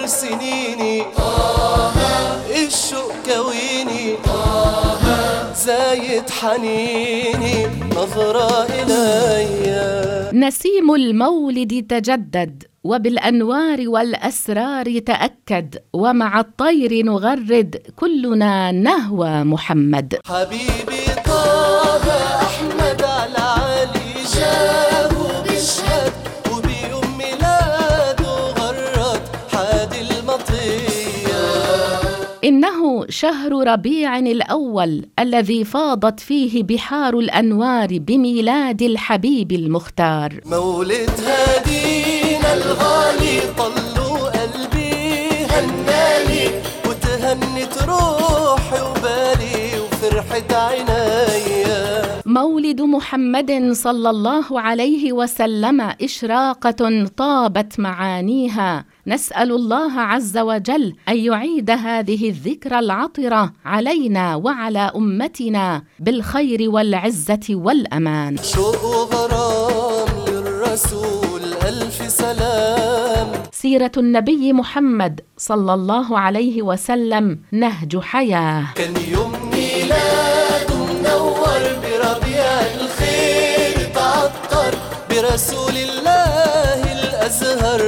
سهر سنيني. الشوق كويني. زايد حنيني. نظرة إليا نسيم المولد تجدد وبالأنوار والأسرار تأكد ومع الطير نغرد كلنا نهوى محمد. حبيبي طه انه شهر ربيع الأول الذي فاضت فيه بحار الأنوار بميلاد الحبيب المختار. مولد هدينا الغالي طلوا قلبي هنالي. وتهنت روحي وبالي وفرحة عينيا مولد محمد صلى الله عليه وسلم إشراقة طابت معانيها. نسأل الله عز وجل أن يعيد هذه الذكرى العطرة علينا وعلى أمتنا بالخير والعزة والأمان. شوق وغرام للرسول ألف سلام. سيرة النبي محمد صلى الله عليه وسلم نهج حياة. كان يوم ميلاده برسول الله الأزهر